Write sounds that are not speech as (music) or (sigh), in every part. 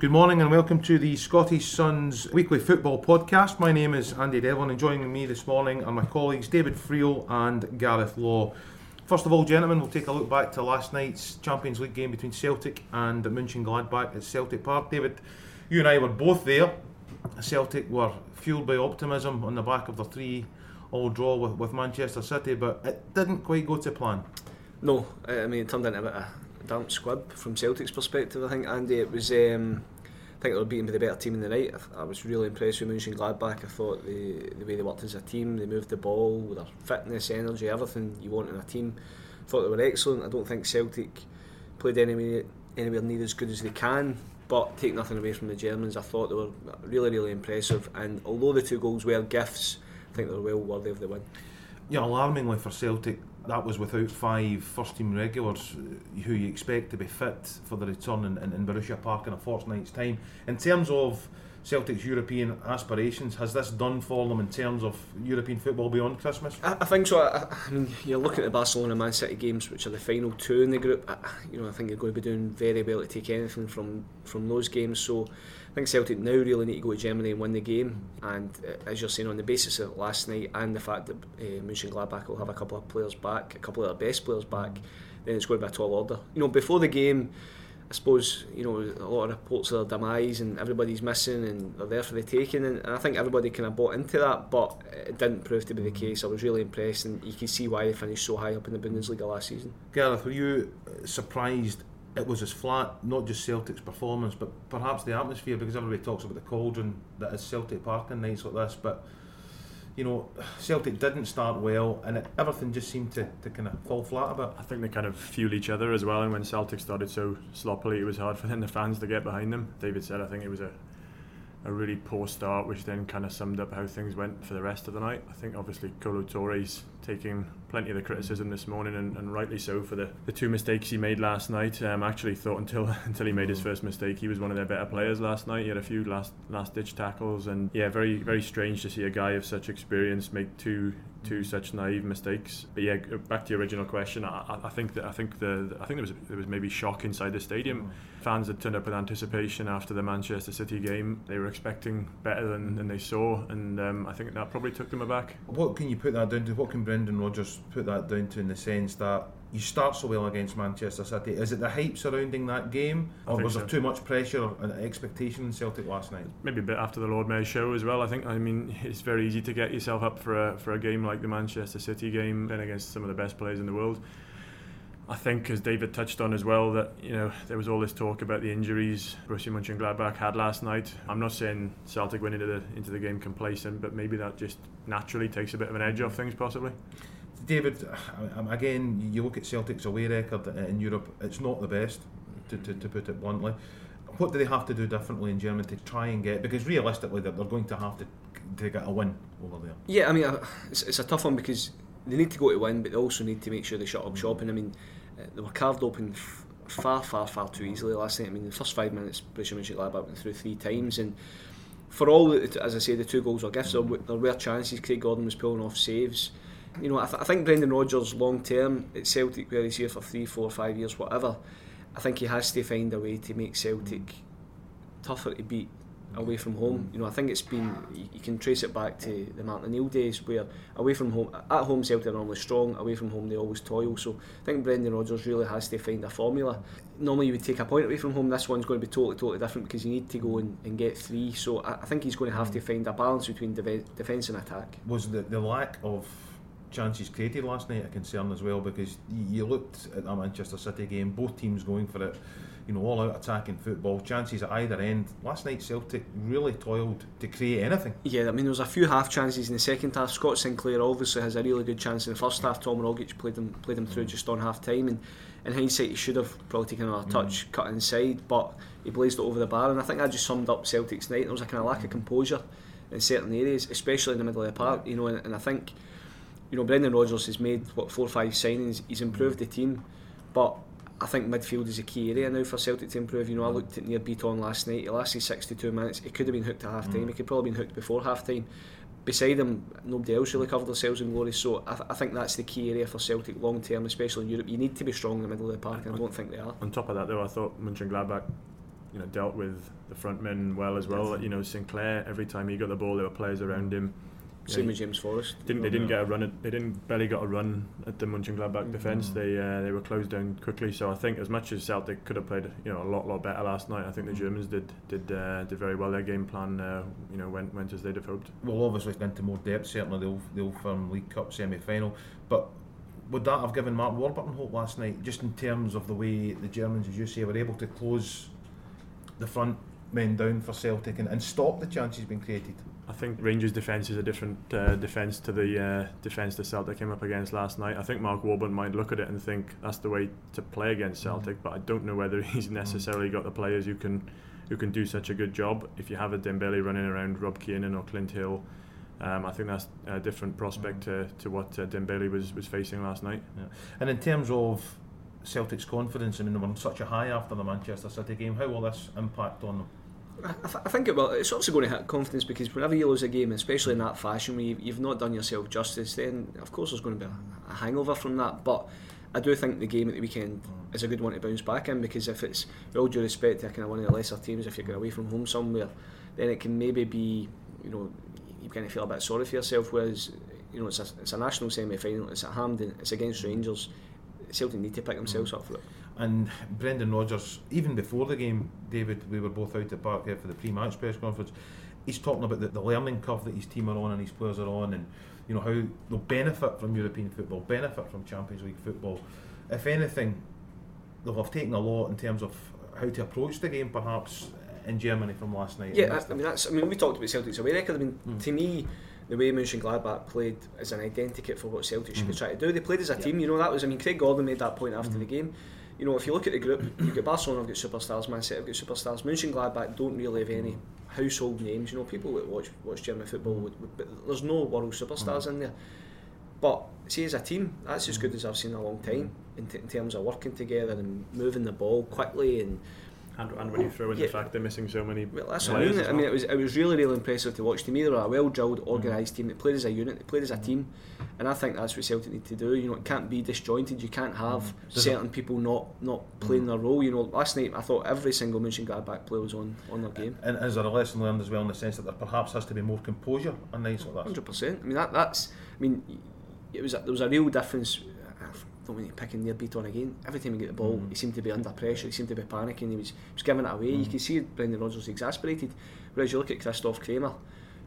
Good morning and welcome to the Scottish Suns weekly football podcast. My name is Andy Devlin and joining me this morning are my colleagues David Friel and Gareth Law. First of all, gentlemen, we'll take a look back to last night's Champions League game between Celtic and the Mönchengladbach at Celtic Park. David, you and I were both there. Celtic were fueled by optimism on the back of the three all draw with, with Manchester City, but it didn't quite go to plan. No, I mean it turned into a bit of a damp squib from Celtic's perspective. I think Andy, it was. Um, think they were beaten by the better team in the night. I, I was really impressed with Mönchengladbach. I thought the the way they worked as a team, they moved the ball their fitness, energy, everything you want in a team. I thought they were excellent. I don't think Celtic played anywhere anywhere near as good as they can. But take nothing away from the Germans, I thought they were really, really impressive. And although the two goals were gifts, I think they were well worthy of the win. Yeah, alarmingly for Celtic, that was without five first team regulars uh, who you expect to be fit for the return in, in, in Borussia Park in a fortnight's time. In terms of Celtic's European aspirations, has this done for them in terms of European football beyond Christmas? I, I think so. I, I, mean, you're looking at Barcelona Man City games, which are the final two in the group. I, you know, I think you're going to be doing very well to take anything from from those games. So. I think Celtic now really need to go to Germany and win the game. And uh, as you're saying, on the basis of last night and the fact that uh, Mönchengladbach will have a couple of players back, a couple of their best players back, then it's going to be a tall order. You know, before the game, suppose you know a lot of reports of their demise and everybody's missing and they're there for the taking. And I think everybody kind of bought into that but it didn't prove to be the mm-hmm. case. I was really impressed and you can see why they finished so high up in the Bundesliga last season. Gareth were you uh, surprised it was as flat, not just Celtic's performance, but perhaps the atmosphere, because everybody talks about the cauldron that is Celtic Park in nights like this. But you know, Celtic didn't start well, and it, everything just seemed to, to kind of fall flat a bit. I think they kind of fuel each other as well. And when Celtic started so sloppily, it was hard for then the fans to get behind them. David said, I think it was a a really poor start, which then kind of summed up how things went for the rest of the night. I think obviously Kolo Touré's taking plenty of the criticism this morning, and, and rightly so for the, the two mistakes he made last night. Um, actually thought until (laughs) until he made his first mistake, he was one of their better players last night. He had a few last last ditch tackles, and yeah, very very strange to see a guy of such experience make two two such naive mistakes. But yeah, back to your original question, I, I think that I think the I think there was there was maybe shock inside the stadium. Fans had turned up with anticipation after the Manchester City game. They were expecting better than, than they saw, and um, I think that probably took them aback. What can you put that down to? What can Brendan Rodgers put that down to in the sense that you start so well against Manchester City? Is it the hype surrounding that game, or was so. there too much pressure and expectation in Celtic last night? Maybe a bit after the Lord Mayor show as well. I think. I mean, it's very easy to get yourself up for a for a game like the Manchester City game, then against some of the best players in the world. I think, as David touched on as well, that you know there was all this talk about the injuries Borussia Mönchengladbach had last night. I'm not saying Celtic went into the into the game complacent, but maybe that just naturally takes a bit of an edge off things, possibly. David, again, you look at Celtic's away record in Europe; it's not the best, to, to, to put it bluntly. What do they have to do differently in Germany to try and get? Because realistically, they're, they're going to have to to get a win over there. Yeah, I mean, uh, it's, it's a tough one because they need to go to win, but they also need to make sure they shut up shop. And I mean, uh, they were carved open f- far, far, far too easily last night. I mean, the first five minutes, Borussia Mönchengladbach went through three times, and for all, as I say, the two goals were gifts. There were chances. Craig Gordon was pulling off saves. You know, I, th- I think Brendan Rodgers long term at Celtic, where he's here for three, four, five years, whatever. I think he has to find a way to make Celtic tougher to beat away from home. You know, I think it's been you can trace it back to the Martin O'Neill days where away from home, at home Celtic are normally strong, away from home they always toil. So I think Brendan Rodgers really has to find a formula. Normally you would take a point away from home. This one's going to be totally totally different because you need to go and, and get three. So I, I, think he's going to have to find a balance between de- defence and attack. Was the the lack of chances created last night a concern as well because you looked at that Manchester City game, both teams going for it you know, all out attacking football, chances at either end. Last night Celtic really toiled to create anything. Yeah, I mean there was a few half chances in the second half. Scott Sinclair obviously has a really good chance in the first half. Tom Rogic played him played him through just on half time, and in hindsight he should have probably taken another touch, mm. cut inside, but he blazed it over the bar, and I think that just summed up Celtic's night. There was a kind of lack of composure in certain areas, especially in the middle of the park. You know, and, and I think you know Brendan Rodgers has made what four or five signings. He's improved the team, but I think midfield is a key area now for Celtic to improve. You know, I looked at Nir Bitton last night. He lasted 62 minutes. He could have been hooked at half time. Mm. He could probably been hooked before half time. Beside him, nobody else really covered themselves in glory. So I, th- I think that's the key area for Celtic long term, especially in Europe. You need to be strong in the middle of the park, and I don't think they are. On top of that, though, I thought Mönchengladbach you know dealt with the front men well as well. Yes. You know Sinclair every time he got the ball, there were players around him. Same with James Forrest. Didn't they didn't get a run? At, they didn't barely got a run at the Mönchengladbach mm-hmm. defence. They uh, they were closed down quickly. So I think as much as Celtic could have played you know a lot lot better last night, I think the mm-hmm. Germans did did uh, did very well. Their game plan uh, you know went went as they'd have hoped. Well, obviously into more depth. Certainly the old, the old firm League Cup semi final, but. Would that have given Mark Warburton hope last night, just in terms of the way the Germans, as you say, were able to close the front men down for Celtic and, and stop the chances being created? I think Rangers' defence is a different uh, defence to the uh, defence that Celtic came up against last night. I think Mark Warburton might look at it and think that's the way to play against mm. Celtic, mm. but I don't know whether (laughs) he's necessarily got the players who can who can do such a good job. If you have a Dembele running around Rob Kiernan or Clint Hill, um, I think that's a different prospect mm. to, to what uh, Dembele was, was facing last night. Yeah. And in terms of Celtic's confidence, I mean, they were on such a high after the Manchester City game. How will this impact on them? I, th- I think it will. It's also going to hit confidence because whenever you lose a game, especially in that fashion, where you've, you've not done yourself justice, then of course there's going to be a, a hangover from that. But I do think the game at the weekend is a good one to bounce back in because if it's, with all due respect to kind of one of the lesser teams, if you're going away from home somewhere, then it can maybe be, you know, you kind of feel a bit sorry for yourself. Whereas, you know, it's a, it's a national semi final, it's at Hampden, it's against Rangers. Celtic need to pick themselves mm. up for it. And Brendan Rodgers, even before the game, David, we were both out at Parkhead for the pre-match press conference. He's talking about the, the learning curve that his team are on and his players are on, and you know how they'll benefit from European football, benefit from Champions League football. If anything, they'll have taken a lot in terms of how to approach the game, perhaps in Germany from last night. Yeah, I, I, mean that's. I mean we talked about Celtic's away record. I mean mm. to me the way Mönchengladbach played as an identikit for what Celtic should mm. be trying to do. They played as a team, you know, that was, I mean, Craig Gordon made that point after mm. the game. You know, if you look at the group, you've got Barcelona have got superstars, Man City have got superstars. Mönchengladbach don't really have any household names. You know, people that watch watch German football, would, would, but there's no world superstars mm. in there. But see, as a team, that's as good as I've seen in a long time in, t- in terms of working together and moving the ball quickly and and, and when you throw in yeah. the fact they're missing so many well, that's what I mean. Well. I mean, it was it was really really impressive to watch. To me, they were a well drilled, organised team. They played as a unit. They played as a team, and I think that's what Celtic need to do. You know, it can't be disjointed. You can't have mm. certain people not not playing mm. their role. You know, last night I thought every single Mönchengladbach player was on on their game. And is there a lesson learned as well in the sense that there perhaps has to be more composure on nights like that? Hundred percent. I mean that that's. I mean, it was a, there was a real difference don't want to pick Nir Bitton again. Every time he get the ball, mm. he seemed to be under pressure. He seemed to be panicking. He was, he was giving it away. Mm. You can see Brendan Rodgers exasperated. Whereas you look at Christoph Kramer,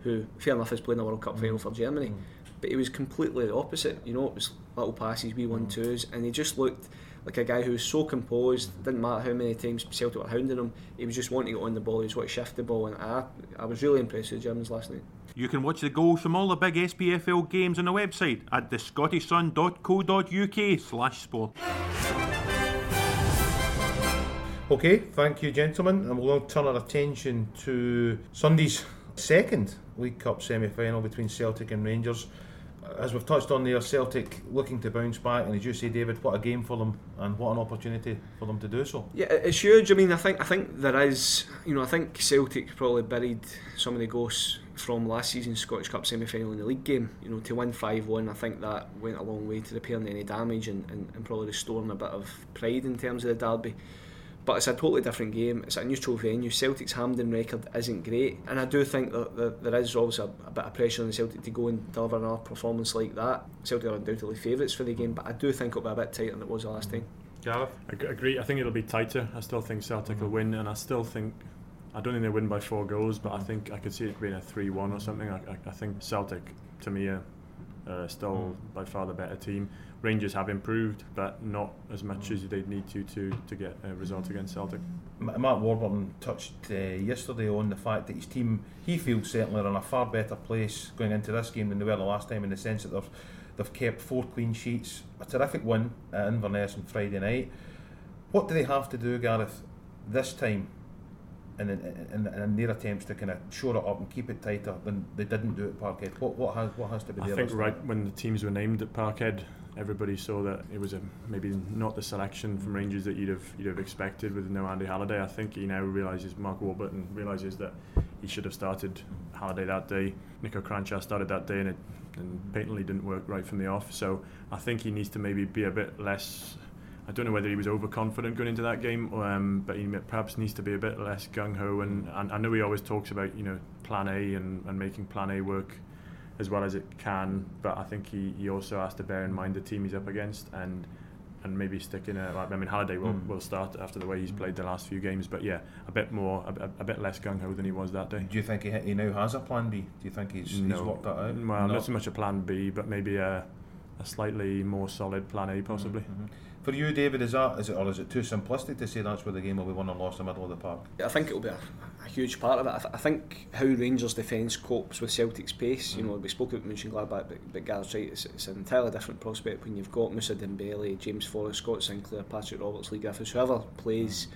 who fair enough is playing the World Cup mm. final for Germany, mm. but he was completely the opposite. You know, it was little passes, wee one mm. twos, and he just looked like a guy who was so composed. Didn't matter how many times Celtic were hounding him. He was just wanting to get on the ball. He was wanting to shift the ball, and I, I was really impressed with the Germans last night. You can watch the goals from all the big SPFL games on the website at thescottishsun.co.uk slash sport. Okay, thank you, gentlemen, and we'll now turn our attention to Sunday's second League Cup semi final between Celtic and Rangers as we've touched on there, Celtic looking to bounce back, and as you say, David, what a game for them, and what an opportunity for them to do so. Yeah, it's huge. I mean, I think I think there is, you know, I think Celtic probably buried some of the ghosts from last season's Scottish Cup semi-final in the league game. You know, to win five-one, I think that went a long way to repairing any damage and, and, and probably restoring a bit of pride in terms of the derby but it's a totally different game. It's a neutral venue. Celtic's Hampden record isn't great, and I do think that, that there is always a, a, bit of pressure on Celtic to go and deliver another performance like that. Celtic are undoubtedly favourites for the game, but I do think it'll be a bit tighter than it was the last time. Gareth? I agree. I think it'll be tighter. I still think Celtic mm-hmm. will win, and I still think. I don't think they win by four goals, but I think I could see it being a 3 1 or something. I, I, I think Celtic, to me, are uh, still mm. by far the better team. Rangers have improved, but not as much as they'd need to to, to get a result against Celtic. Mark Warburton touched uh, yesterday on the fact that his team, he feels certainly are in a far better place going into this game than they were the last time in the sense that they've, they've kept four clean sheets, a terrific win at Inverness on Friday night. What do they have to do, Gareth, this time in, in, in, their attempts to kind of shore it up and keep it tighter than they didn't do at Parkhead? What, what, has, what has to be I think right when the teams were named at Parkhead, everybody saw that it was a, maybe not the selection from Rangers that you'd have you'd have expected with no Andy Halliday. I think he now realises Mark Warburton realises that he should have started Halliday that day. Niko Kranjcar started that day and it and patently didn't work right from the off. So I think he needs to maybe be a bit less. I don't know whether he was overconfident going into that game, um, but he perhaps needs to be a bit less gung ho. And, and I know he always talks about you know Plan A and, and making Plan A work as well as it can. But I think he, he also has to bear in mind the team he's up against and and maybe stick in a. I mean, Halliday will, mm. will start after the way he's played the last few games, but yeah, a bit more, a, a bit less gung ho than he was that day. Do you think he, he now has a plan B? Do you think he's, no. he's worked that out? Well, no. not so much a plan B, but maybe a, a slightly more solid plan A, possibly. Mm-hmm. For you, David, is that is it or is it too simplistic to say that's where the game will be won or lost in the middle of the park? I think it'll be a, a huge part of it. I, th- I, think how Rangers' defence copes with Celtic's pace. Mm. You know, we spoke about Mönchengladbach, but, but Gareth's right. It's, it's, an entirely different prospect when you've got Moussa Dembele, James Forrest, Scott Sinclair, Patrick Roberts, Leigh Griffiths, whoever plays. Mm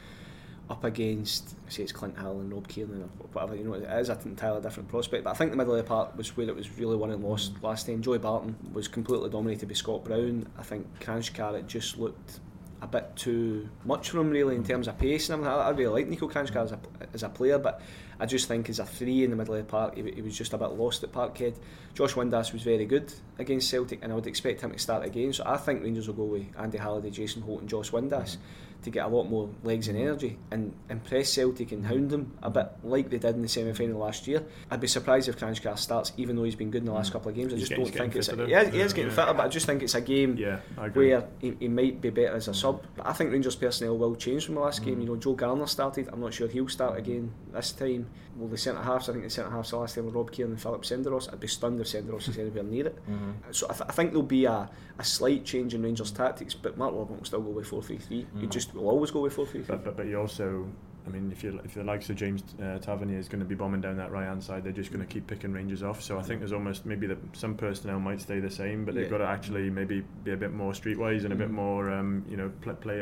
up against, say it's Clint and Rob Kiernan or whatever, you know, it is an entirely different prospect. But I think the middle of the park was where it was really won and lost mm. last time. Joey Barton was completely dominated by Scott Brown. I think Kranjcar, it just looked a bit too much for him really in terms of pace and. I, I really like Niko Kranjcar as a, as a player, but I just think as a three in the middle of the park, he, he was just a bit lost at Parkhead. Josh Windass was very good against Celtic, and I would expect him to start again. So I think Rangers will go with Andy Halliday, Jason Holt, and Josh Windass. To get a lot more legs and energy and impress Celtic and hound them a bit like they did in the semi final last year. I'd be surprised if Kranjcar starts, even though he's been good in the last mm. couple of games. I just don't think it's. A, yeah, he is getting yeah. fitter, but I just think it's a game yeah, where he, he, might be better as a sub. But I think Rangers personnel will change from the last mm. game. You know, Joe Garner started. I'm not sure he'll start again this time. Well, the centre halves, I think the centre halves the last time were Rob Keane and Philip Senderos. I'd be stunned if Senderos is anywhere near it. Mm-hmm. So I, th- I, think there'll be a, a slight change in Rangers' tactics, but Mark Warburton will still go with 4 3 3. He just will always go with 4 3 3. But, but, you also I mean, if you if the likes of James uh, Tavernier is going to be bombing down that right hand side, they're just going to keep picking Rangers off. So I think there's almost maybe the, some personnel might stay the same, but they've got to actually maybe be a bit more streetwise and a bit mm. more, um, you know, play, play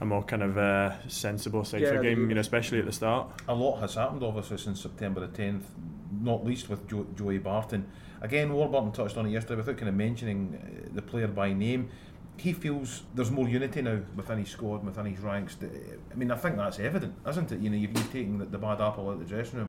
a, more kind of uh, sensible, safer yeah, game. You know, especially at the start. A lot has happened obviously since September the 10th, not least with jo- Joey Barton. Again, Warburton touched on it yesterday without kind of mentioning uh, the player by name he feels there's more unity now within his squad, within his ranks. I mean, I think that's evident, isn't it? You know, you've, you've taken the, the bad apple out of the dressing room.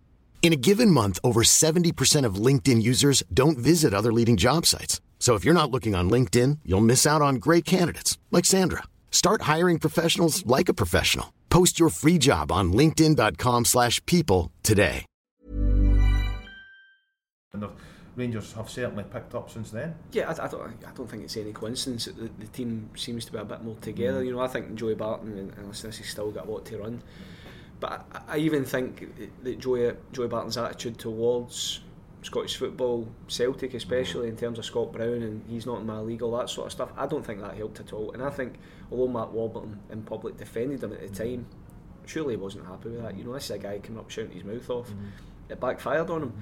In a given month, over 70% of LinkedIn users don't visit other leading job sites. So if you're not looking on LinkedIn, you'll miss out on great candidates like Sandra. Start hiring professionals like a professional. Post your free job on linkedin.com/people today. And the Rangers have certainly picked up since then. Yeah, I, I don't I don't think it's any coincidence that the, the, team seems to be a bit more together. Mm. You know, I think Joey Barton and, and he's still got a lot to run. But I, I even think that Joey, Joey Barton's attitude towards Scottish football, Celtic especially, in terms of Scott Brown and he's not in my league, all that sort of stuff, I don't think that helped at all. And I think, although Mark Warburton in public defended him at the time, surely he wasn't happy with that. You know, this is a guy coming up shouting his mouth off. Mm-hmm. It backfired on him.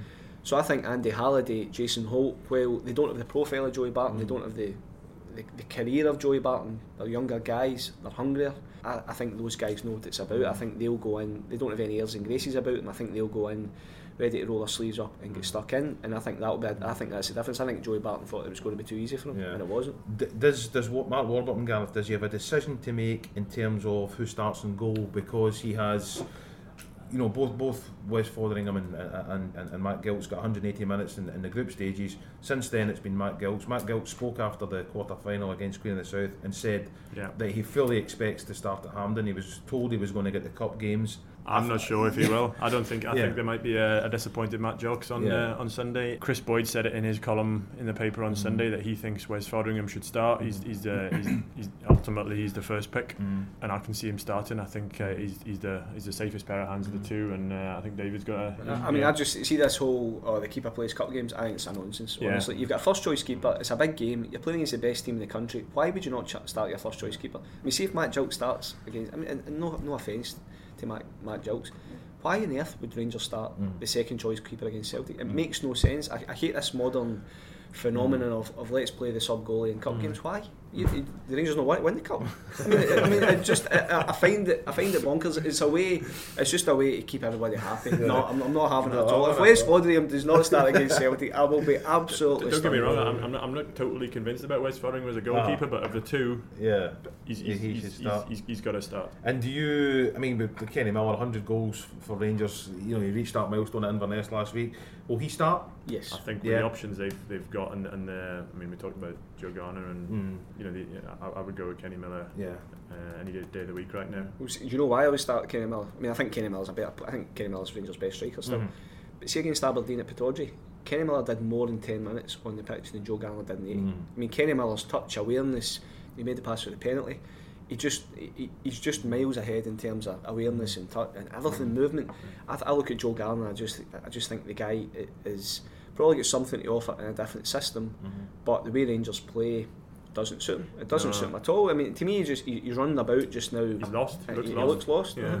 So I think Andy Halliday, Jason Holt, well, they don't have the profile of Joey Barton, mm-hmm. they don't have the, the, the career of Joey Barton. They're younger guys, they're hungrier. I, I think those guys know what it's about. I think they'll go in. They don't have any airs and graces about them. I think they'll go in ready to roll their sleeves up and get stuck in. And I think that'll be. I think that's the difference. I think Joey Barton thought it was going to be too easy for him, Yeah. and it wasn't. D- does does what Mark Warburton Gareth does he have a decision to make in terms of who starts in goal because he has you know both both Wes Fotheringham and and, and, and Matt Gilks got 180 minutes in, in the group stages since then it's been Matt Gilks Matt Gilks spoke after the quarter final against Queen of the South and said Yeah. that he fully expects to start at Hampden he was told he was going to get the cup games I'm not sure if he will. I don't think. I Yeah. think there might be a, a disappointed Matt Gilks on Yeah. uh, on Sunday. Kris Boyd said it in his column in the paper on Sunday that he thinks Wes Fotheringham should start. He's he's, uh, (coughs) he's he's ultimately he's the first pick, and I can see him starting. I think uh, he's he's the he's the safest pair of hands of the two, and uh, I think David's got a. I I mean, I just see this whole oh the keeper plays cup games. I think it's a nonsense. Yeah. Honestly, you've got a first choice keeper. It's a big game. You're playing against the best team in the country. Why would you not ch- start your first choice keeper? I mean, see if Matt Gilks starts against. I mean, and, and no no offence to Matt Matt Gilks. Why on earth would Rangers start mm. the second choice keeper against Celtic? It makes no sense. I, I hate this modern phenomenon mm. of, of let's play the sub goalie in cup mm. games. Why? You, you, the Rangers don't want to win the cup. I mean, I, I mean, I just I, I find it I find it bonkers. It's a way. It's just a way to keep everybody happy. No, I'm, I'm not having it at all. If Wes Fotheringham does not start against Celtic, I will be absolutely. Don't get me wrong. I'm, I'm, not, I'm not totally convinced about Wes Fotheringham as a ah. goalkeeper, but of the two, yeah he's he's, he he's, should he's, start. he's, he's got to start. And do you, I mean, with, with Kenny Miller, 100 goals for Rangers, you know, he reached that milestone at Inverness last week. Will he start? Yes. I think Yeah. with the options they've they've got, and, and the, I mean, we talked about Joe Garner, and Mm. you know, the, I, I would go with Kenny Miller Yeah. uh, any day of the week right now. Well, see, Do you know why I would start Kenny Miller? I mean, I think Kenny Miller's a better. I think Kenny Miller's Rangers' best striker still. Mhm. But see against Aberdeen at Pittodrie, Kenny Miller did more than ten minutes on the pitch than Joe Garner did in the 80. Mhm. I mean, Kenny Miller's touch awareness. He made the pass for the penalty. He just he, he's just miles ahead in terms of awareness and touch and everything movement. I, th- I look at Joe Garner. I just I just think the guy is probably got something to offer in a different system. But the way Rangers play doesn't suit him. It doesn't No. suit him at all. I mean, to me, he just he, he's running about just now. He's lost. He looks he lost. looks lost. Yeah. uh-huh.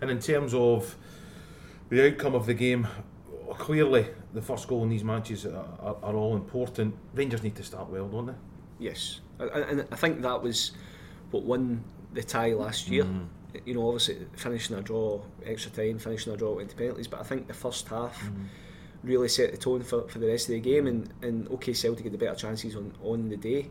And in terms of the outcome of the game, clearly the first goal in these matches are, are, are all important. Rangers need to start well, don't they? Yes, and, and I think that was what won the tie last year. Mm. You know, obviously finishing a draw, extra time, finishing a draw into penalties. But I think the first half Mm. really set the tone for, for the rest of the game. And, and okay, Celtic had the better chances on, on the day,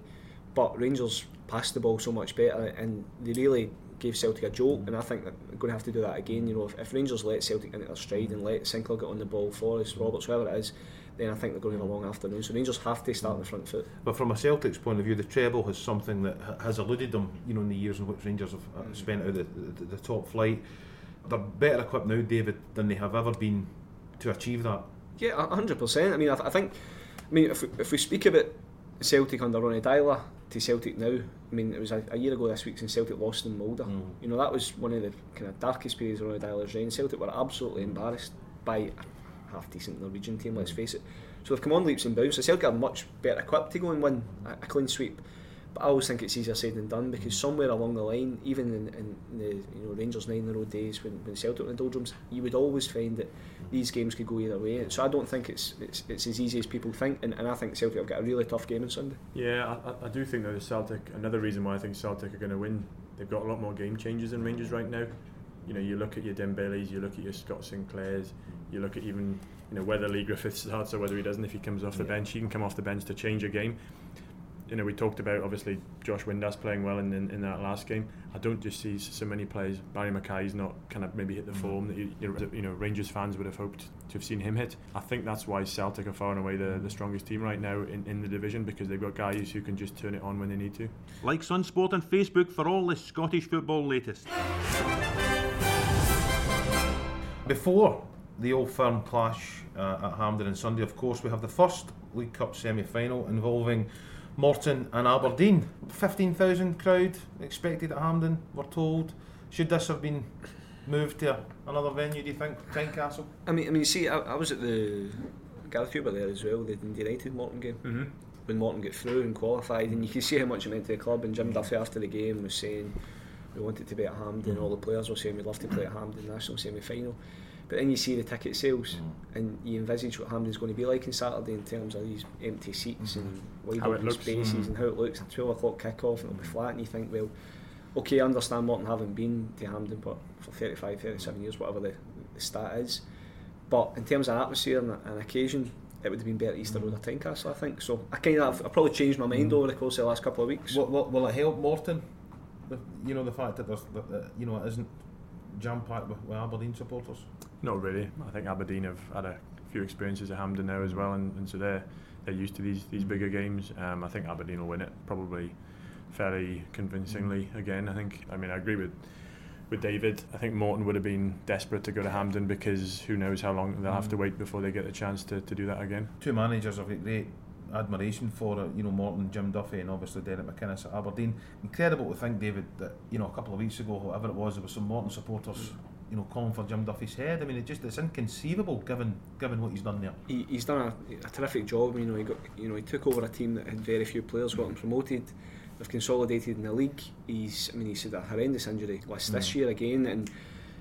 but Rangers passed the ball so much better, and they really gave Celtic a jolt. And I think they're going to have to do that again. You know, if, if Rangers let Celtic into their stride and let Sinclair get on the ball, Forrest, Roberts, whoever it is, then I think they're going to have a long afternoon. So Rangers have to start on the front foot. But from a Celtic's point of view, the treble is something that has eluded them, you know, in the years in which Rangers have uh, spent out the, the, the top flight. They're better equipped now, David, than they have ever been to achieve that. Yeah, a hundred percent. I mean, I, th- I think, I mean, if we, if we speak about Celtic under Ronny Deila to Celtic now, I mean, it was a, a year ago this week since Celtic lost in Molde. You know, that was one of the kind of darkest periods of Ronny Deila's reign. Celtic were absolutely embarrassed by a half decent Norwegian team. Let's face it. So they've come on leaps and bounds. So Celtic are much better equipped to go and win a, clean sweep. But I always think it's easier said than done because somewhere along the line, even in, in the you know Rangers nine in a days when, when Celtic were in the doldrums, you would always find that these games could go either way. So I don't think it's it's, it's as easy as people think, and, and I think Celtic have got a really tough game on Sunday. Yeah, I, I- I do think that the Celtic. Another reason why I think Celtic are going to win. They've got a lot more game changes than Rangers right now. You know, you look at your Dembele's, you look at your Scott Sinclairs, you look at even you know whether Leigh Griffiths starts or whether he doesn't. If he comes off the bench, he can come off the bench to change a game. You know, we talked about obviously Josh Windass playing well in, in, in that last game. I don't just see so many players. Barrie McKay's not kind of maybe hit the mm. form that you, you know Rangers fans would have hoped to have seen him hit. I think that's why Celtic are far and away the, the mm. strongest team right now in, in the division because they've got guys who can just turn it on when they need to. Like Sunsport on Facebook for all the Scottish football latest. Before the Old Firm clash uh, at Hampden on Sunday, of course, we have the first League Cup semi final involving Morton and Aberdeen. 15,000 crowd expected at Hampden, we're told. Should this have been moved to another venue, do you think? Tynecastle? I mean, I mean, see, I, I was at the Gareth Huber there as well, the United Morton game. Mm-hmm. when Morton got through and qualified, and you can see how much it meant to the club. And Jim Duffy after the game was saying we wanted to be at Hampden. All the players were saying we'd love to play at Hampden national semi final. But then you see the ticket sales, mm. and you envisage what Hampden's going to be like on Saturday in terms of these empty seats mm-hmm. and wide How it open looks. Mm. spaces and how it looks. A twelve o'clock kick off and it'll be flat, and you think, well, okay, I understand Morton haven't been to Hampden, but for 35, 37 years, whatever the, the stat is. But in terms of atmosphere and, and occasion, it would have been better Easter mm. Road or Tynecastle, I think. So I kind of, I've probably changed my mind over the course of the last couple of weeks. Will, will, will it help Morton? The, you know the fact that there's that, that, you know it isn't jam packed with, with Aberdeen supporters. Not really. I think Aberdeen have had a few experiences at Hampden now as well, and, and so they're they're used to these these bigger games. Um, I think Aberdeen will win it probably fairly convincingly again. I think. I mean, I agree with with David. I think Morton would have been desperate to go to Hampden because who knows how long they'll have to wait before they get the chance to, to do that again. Two managers got great admiration for. You know, Morton, Jim Duffy, and obviously Derek McInnes at Aberdeen. Incredible to think, David, that you know a couple of weeks ago, whatever it was, there was some Morton supporters. You know, calling for Jim Duffy's head. I mean, it just it's inconceivable given given what he's done there. he, he's done a, a terrific job. You know, he got you know he took over a team that had very few players, got them promoted. They've consolidated in the league. He's I mean he's had a horrendous injury list this mm. year again, and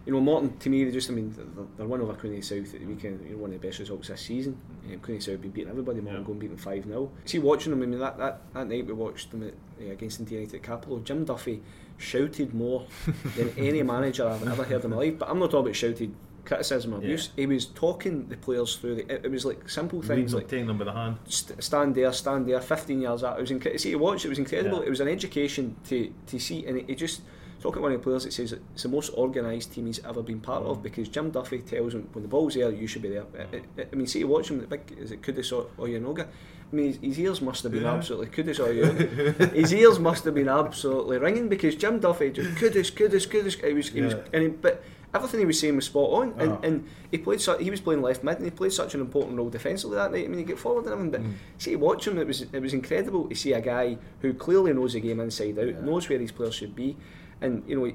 you know Morton to me they just I mean they're, they're one over Queen of the South at the weekend. You know, one of the best results this season. Um, Queen South have been beating everybody. Morton going beating five 0 See watching them. I mean that, that, that night we watched them at, uh, against Dundee United at Cappielow. Jim Duffy shouted more (laughs) than any manager I've ever heard in my life. But I'm not talking about shouted criticism or abuse. He was talking the players through. The, it, it was like simple things like taking them by the hand. st- stand there, stand there, 15 yards out. It was incredible. See, to watch, it was incredible. Yeah. It was an education to, to see, and it just talking to one of the players that says it's the most organised team he's ever been part Mm. of because Jim Duffy tells him when the ball's there, you should be there. It- it- I mean, see, you watch him, the big is it Kudus or Oyenuga? I mean, his, his ears must have been Yeah. absolutely Kudus or Oyenuga. his ears must have been absolutely ringing because Jim Duffy just Kudus, Kudus, Kudus. He was, he was, and he, but everything he was saying was spot on, and, Ah. and he played. Su- he was playing left mid, and he played such an important role defensively that night. I mean, he get forward and everything, but see, to watch him, it was it was incredible to see a guy who clearly knows the game inside out, knows where his players should be, and you know.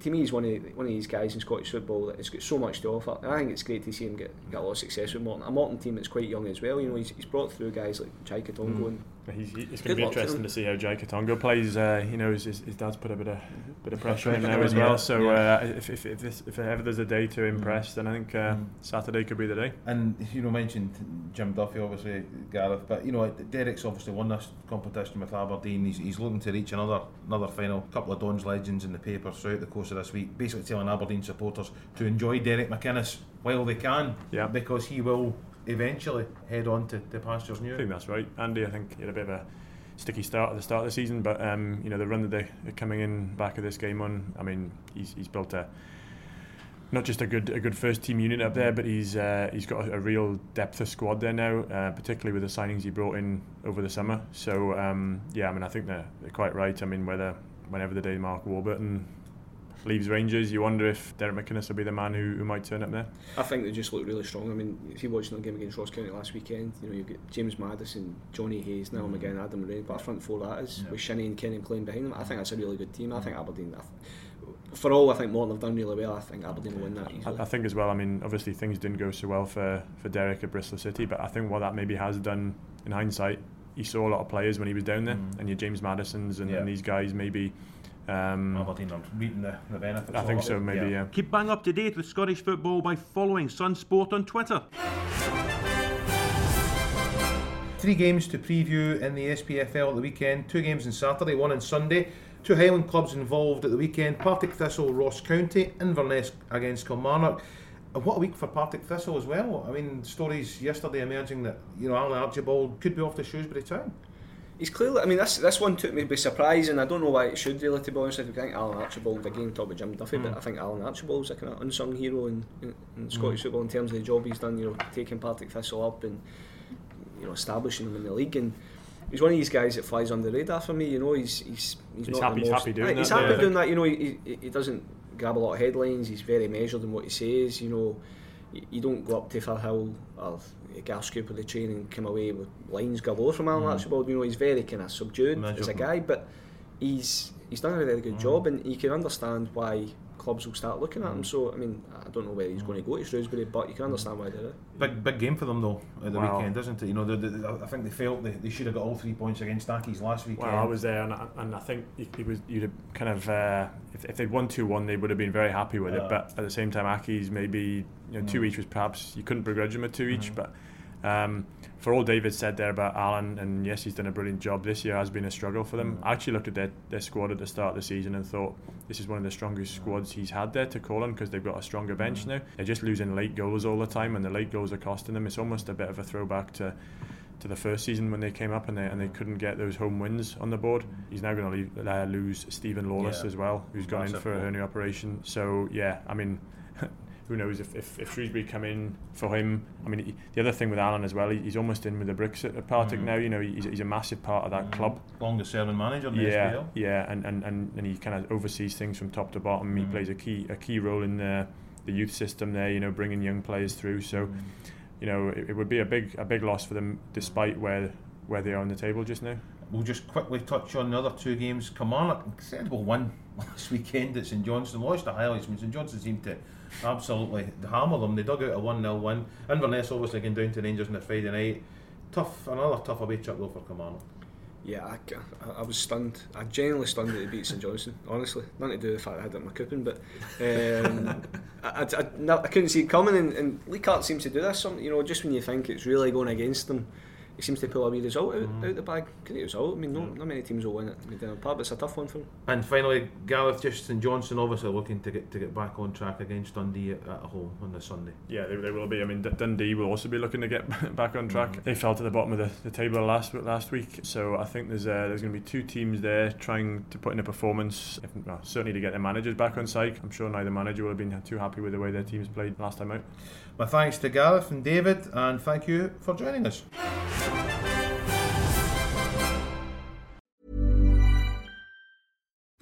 To me, he's one of one of these guys in Scottish football that has got so much to offer, and I think it's great to see him get, get a lot of success with Morton. A Morton team that's quite young as well. You know, he's, he's brought through guys like Jai Quitongo mm. and He's, he- it's Good going to be luck to interesting to see how Jai Quitongo plays. Uh, you know, his, his, his dad's put a bit of bit of pressure on him Pressure as well. So Yeah. uh, if, if, if, this, if ever there's a day to impress, then I think uh, Saturday could be the day. And you know, mentioned Jim Duffy, obviously Gareth, but you know, Derek's obviously won this competition with Aberdeen. He's, he's looking to reach another another final. A couple of Don's legends in the paper throughout the course of this week, basically telling Aberdeen supporters to enjoy Derek McInnes while they can, Yeah. because he will eventually head on to, to pastures New. I think that's right. Andy, I think he had a bit of a sticky start at the start of the season, but um, you know the run that they- they're coming in back of this game on. I mean, he's, he's built a not just a good a good first team unit up there, but he's uh, he's got a, a real depth of squad there now, uh, particularly with the signings he brought in over the summer. So um, yeah, I mean I think they're, they're quite right. I mean whether whenever the day Mark Warburton leaves Rangers, you wonder if Derek McInnes will be the man who, who might turn up there. I think they just look really strong. I mean, if you watched the game against Ross County last weekend, you know you've got James Maddison, Johnny Hayes, Niall mm. again Adam Ray, but a front four that is with Shinnie and Kenny playing behind them. I think that's a really good team. I think Aberdeen. I th- for all I think Morton have done really well. I think Aberdeen will win that easily. I, I think as well. I mean, obviously things didn't go so well for for Derek at Bristol City, but I think what that maybe has done in hindsight, he saw a lot of players when he was down there, mm. and your James Maddisons and, Yeah. and these guys maybe. Um, Aberdeen are reaping the, the benefits. I of think it. so. Maybe yeah. Keep bang up to date with Scottish football by following Sun Sport on Twitter. Three games to preview in the SPFL at the weekend. Two games on Saturday, one on Sunday. Two Highland clubs involved at the weekend. Partick Thistle, Ross County, Inverness against Kilmarnock. And what a week for Partick Thistle as well. I mean, stories yesterday emerging that you know Alan Archibald could be off to Shrewsbury Town. He's clearly. I mean, this this one took me by surprise, and I don't know why it should really. To be honest, with you. I think Alan Archibald again about Jim Duffy, but I think Alan Archibald's a kind of unsung hero in, in, in hmm. Scottish football in terms of the job he's done. You know, taking Partick Thistle up and you know establishing them in the league and. He's one of these guys that flies under the radar for me. You know, he's he's he's, He's not happy- the he's most, happy doing Aye, He's happy yeah, doing that. You know, he, he, he doesn't grab a lot of headlines. He's very measured in what he says. You know, you, you don't go up to Firhill or Garscoop of the train and come away with lines galore from Alan mm. Archibald. You know, he's very kind of subdued as a guy, but he's he's done a very good mm. job, and you can understand why clubs will start looking at him. So, I mean, I don't know where he's going to go to Shrewsbury, but you can understand why they're. Big big game for them though at the Wow. weekend, isn't it? You know, they, they, I think they felt they, they should have got all three points against Accies last weekend. Well, I was there, and I, and I think it it was you'd have kind of uh, if, if they'd won two one, they would have been very happy with Yeah. it. But at the same time, Accies maybe you know two each was perhaps you couldn't begrudge them a two each, Mm. but. Um, for all David said there about Alan, and yes, he's done a brilliant job. This year has been a struggle for them. I actually looked at their, their squad at the start of the season and thought this is one of the strongest squads he's had there to call on because they've got a stronger bench now. They're just losing late goals all the time, and the late goals are costing them. It's almost a bit of a throwback to to the first season when they came up and they and they couldn't get those home wins on the board. He's now going to uh, lose Steven Lawless Yeah. as well, who's gone in for a hernia operation. So yeah, I mean. (laughs) Who knows if, if, if Shrewsbury come in for him? I mean, he, the other thing with Alan as well, he, he's almost in with the bricks at Partick Mm. now. You know, he's, he's a massive part of that club. Longest serving manager in the Yeah, SPL. yeah, and, and, and, and he kind of oversees things from top to bottom. He Mhm. plays a key a key role in the the youth system there. You know, bringing young players through. So, Mm. you know, it, it would be a big a big loss for them, despite where where they are on the table just now. We'll just quickly touch on the other two games. Kilmarnock, incredible win (laughs) last weekend at St Johnstone. Watch the highlights. Mean, St Johnstone seemed to absolutely the hammer them. They dug out a 1 0 win. Inverness obviously going down to Rangers on a Friday night. Tough, another tough away trip though for Kilmarnock. Yeah, I, I, I was stunned. I genuinely stunned that they beat St Johnstone. Honestly, nothing to do with the fact I had it in my coupon, but um, (laughs) I, I, I, no, I couldn't see it coming. And, and Lee Clark seems to do this. Some, you know, just when you think it's really going against them, he seems to pull a wee result out, out the bag. Great result. I mean, no, not many teams will win it. I mean, Denham Park, but it's a tough one for them. And finally, Gareth just St Johnstone obviously looking to get to get back on track against Dundee at, at home on the Sunday. Yeah, they, they will be. I mean, D- Dundee will also be looking to get (laughs) back on track. They fell to the bottom of the, the table last last week, so I think there's uh, there's going to be two teams there trying to put in a performance. If, well, certainly to get their managers back on side. I'm sure neither manager will have been too happy with the way their teams played last time out. My thanks to Gareth and David, and thank you for joining us.